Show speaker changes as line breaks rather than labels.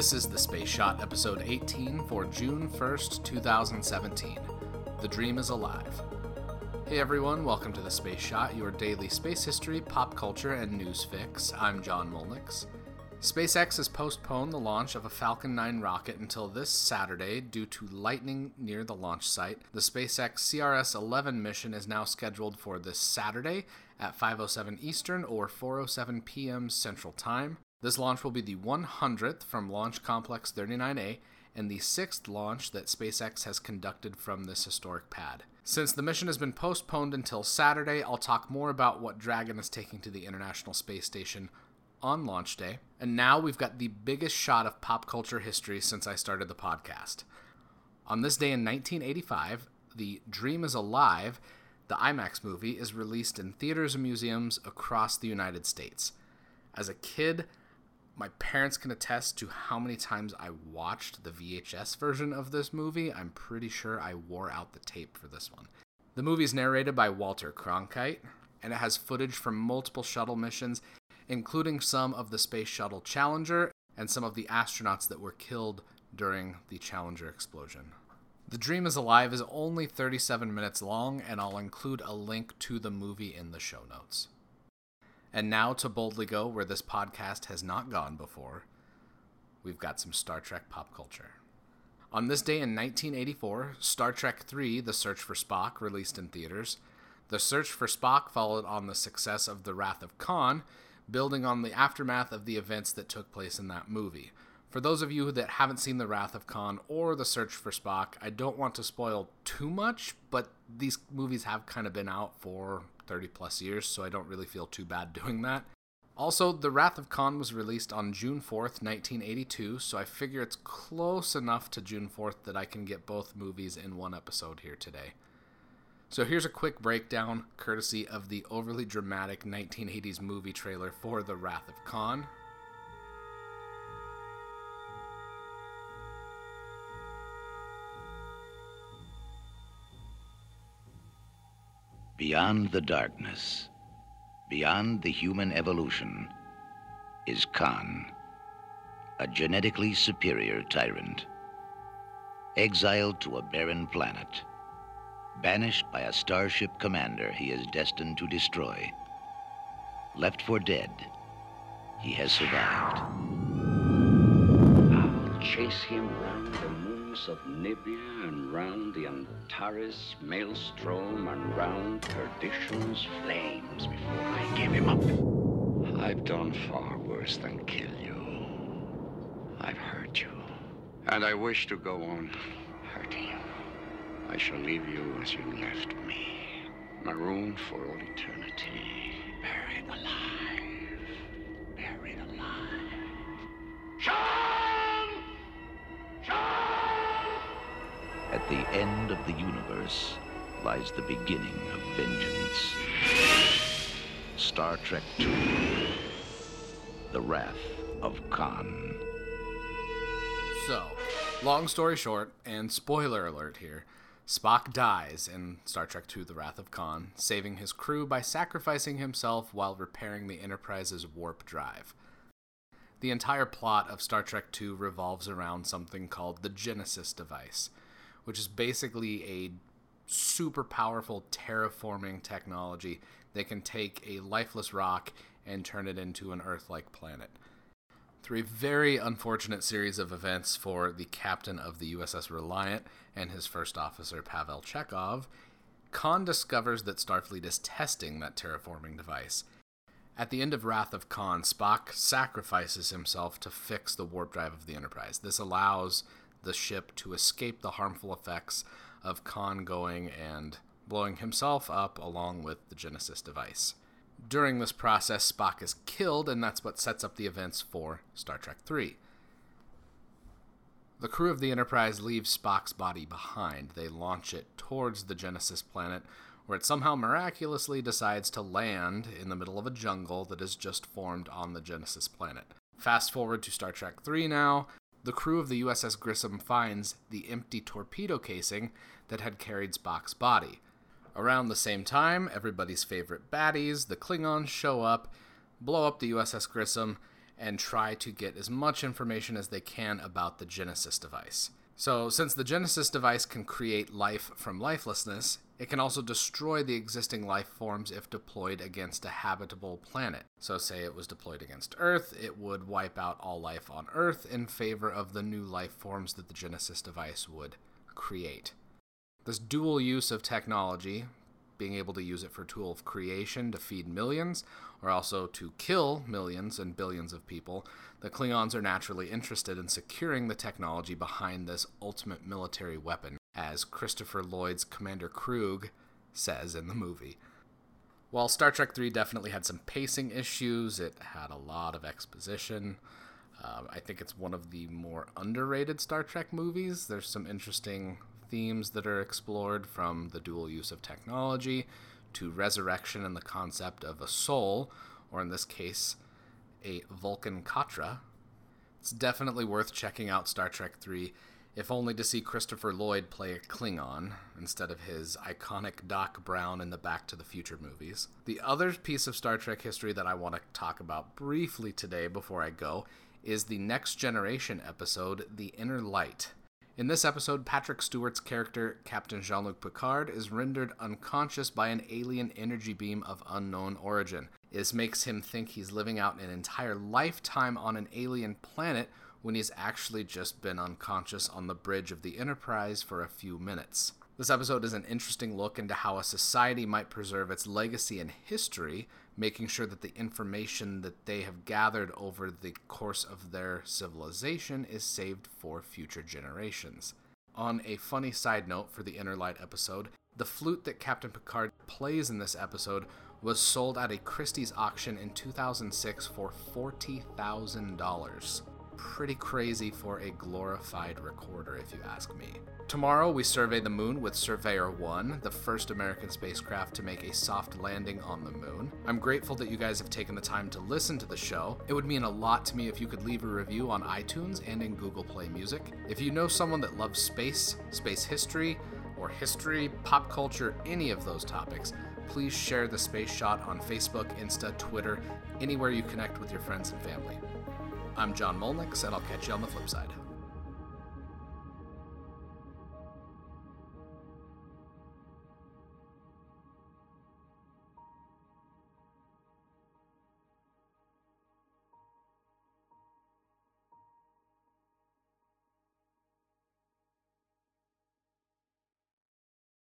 This is the Space Shot, episode 18 for June 1st, 2017. The Dream is Alive. Hey everyone, welcome to the Space Shot, your daily space history, pop culture, and news fix. I'm John Molnix. SpaceX has postponed the launch of a Falcon 9 rocket until this Saturday due to lightning near the launch site. The SpaceX CRS 11 mission is now scheduled for this Saturday at 5:07 Eastern or 4:07 p.m. Central Time. This launch will be the 100th from Launch Complex 39A and the sixth launch that SpaceX has conducted from this historic pad. Since the mission has been postponed until Saturday, I'll talk more about what Dragon is taking to the International Space Station on launch day. And now we've got the biggest shot of pop culture history since I started the podcast. On this day in 1985, The Dream is Alive, the IMAX movie, is released in theaters and museums across the United States. As a kid, my parents can attest to how many times I watched the VHS version of this movie. I'm pretty sure I wore out the tape for this one. The movie is narrated by Walter Cronkite, and it has footage from multiple shuttle missions including some of the Space Shuttle Challenger and some of the astronauts that were killed during the Challenger explosion. The Dream is Alive is only 37 minutes long, and I'll include a link to the movie in the show notes. And now to boldly go where this podcast has not gone before. We've got some Star Trek pop culture. On this day in 1984, Star Trek III The Search for Spock released in theaters. The Search for Spock followed on the success of The Wrath of Khan building on the aftermath of the events that took place in that movie. For those of you that haven't seen The Wrath of Khan or The Search for Spock, I don't want to spoil too much, but these movies have kind of been out for 30 plus years, so I don't really feel too bad doing that. Also, The Wrath of Khan was released on June 4th, 1982, so I figure it's close enough to June 4th that I can get both movies in one episode here today. So here's a quick breakdown, courtesy of the overly dramatic 1980s movie trailer for The Wrath of Khan.
Beyond the darkness, beyond the human evolution, is Khan, a genetically superior tyrant. Exiled to a barren planet, Banished by a starship commander he is destined to destroy. Left for dead, he has survived.
I'll chase him round the of Nibia and round the Antares maelstrom and round perdition's flames before I give him up. I've done far worse than kill you. I've hurt you. And I wish to go on hurting you. I shall leave you as you left me, marooned for all eternity, buried alive, buried alive. Khan!
At the end of the universe lies the beginning of vengeance. Star Trek II The Wrath of Khan.
So, long story short, and spoiler alert here. Spock dies in Star Trek II The Wrath of Khan, saving his crew by sacrificing himself while repairing the Enterprise's warp drive. The entire plot of Star Trek II revolves around something called the Genesis device, which is basically a super powerful terraforming technology that can take a lifeless rock and turn it into an Earth like planet. Through a very unfortunate series of events for the captain of the USS Reliant and his first officer, Pavel Chekhov, Khan discovers that Starfleet is testing that terraforming device. At the end of Wrath of Khan, Spock sacrifices himself to fix the warp drive of the Enterprise. This allows the ship to escape the harmful effects of Khan going and blowing himself up along with the Genesis device. During this process, Spock is killed, and that's what sets up the events for Star Trek III. The crew of the Enterprise leaves Spock's body behind. They launch it towards the Genesis planet, where it somehow miraculously decides to land in the middle of a jungle that has just formed on the Genesis planet. Fast forward to Star Trek III now. The crew of the USS Grissom finds the empty torpedo casing that had carried Spock's body. Around the same time, everybody's favorite baddies, the Klingons, show up, blow up the USS Grissom, and try to get as much information as they can about the Genesis device. So, since the Genesis device can create life from lifelessness, it can also destroy the existing life forms if deployed against a habitable planet. So, say it was deployed against Earth, it would wipe out all life on Earth in favor of the new life forms that the Genesis device would create. This dual use of technology, being able to use it for tool of creation to feed millions, or also to kill millions and billions of people, the Klingons are naturally interested in securing the technology behind this ultimate military weapon, as Christopher Lloyd's Commander Kruge says in the movie. While Star Trek III definitely had some pacing issues, it had a lot of exposition. Uh, I think it's one of the more underrated Star Trek movies. There's some interesting themes that are explored from the dual use of technology to resurrection and the concept of a soul, or in this case, a Vulcan Katra. It's definitely worth checking out Star Trek 3, if only to see Christopher Lloyd play a Klingon instead of his iconic Doc Brown in the Back to the Future movies. The other piece of Star Trek history that I want to talk about briefly today before I go is the Next Generation episode, The Inner Light. In this episode, Patrick Stewart's character, Captain Jean Luc Picard, is rendered unconscious by an alien energy beam of unknown origin. This makes him think he's living out an entire lifetime on an alien planet when he's actually just been unconscious on the bridge of the Enterprise for a few minutes. This episode is an interesting look into how a society might preserve its legacy and history making sure that the information that they have gathered over the course of their civilization is saved for future generations. On a funny side note for the Inner Light episode, the flute that Captain Picard plays in this episode was sold at a Christie's auction in 2006 for $40,000 pretty crazy for a glorified recorder, if you ask me. Tomorrow, we survey the moon with Surveyor 1, the first American spacecraft to make a soft landing on the moon. I'm grateful that you guys have taken the time to listen to the show. It would mean a lot to me if you could leave a review on iTunes and in Google Play Music. If you know someone that loves space, space history, or history, pop culture, any of those topics, please share the Space Shot on Facebook, Insta, Twitter, anywhere you connect with your friends and family. I'm John Molnix, and I'll catch you on the flip side.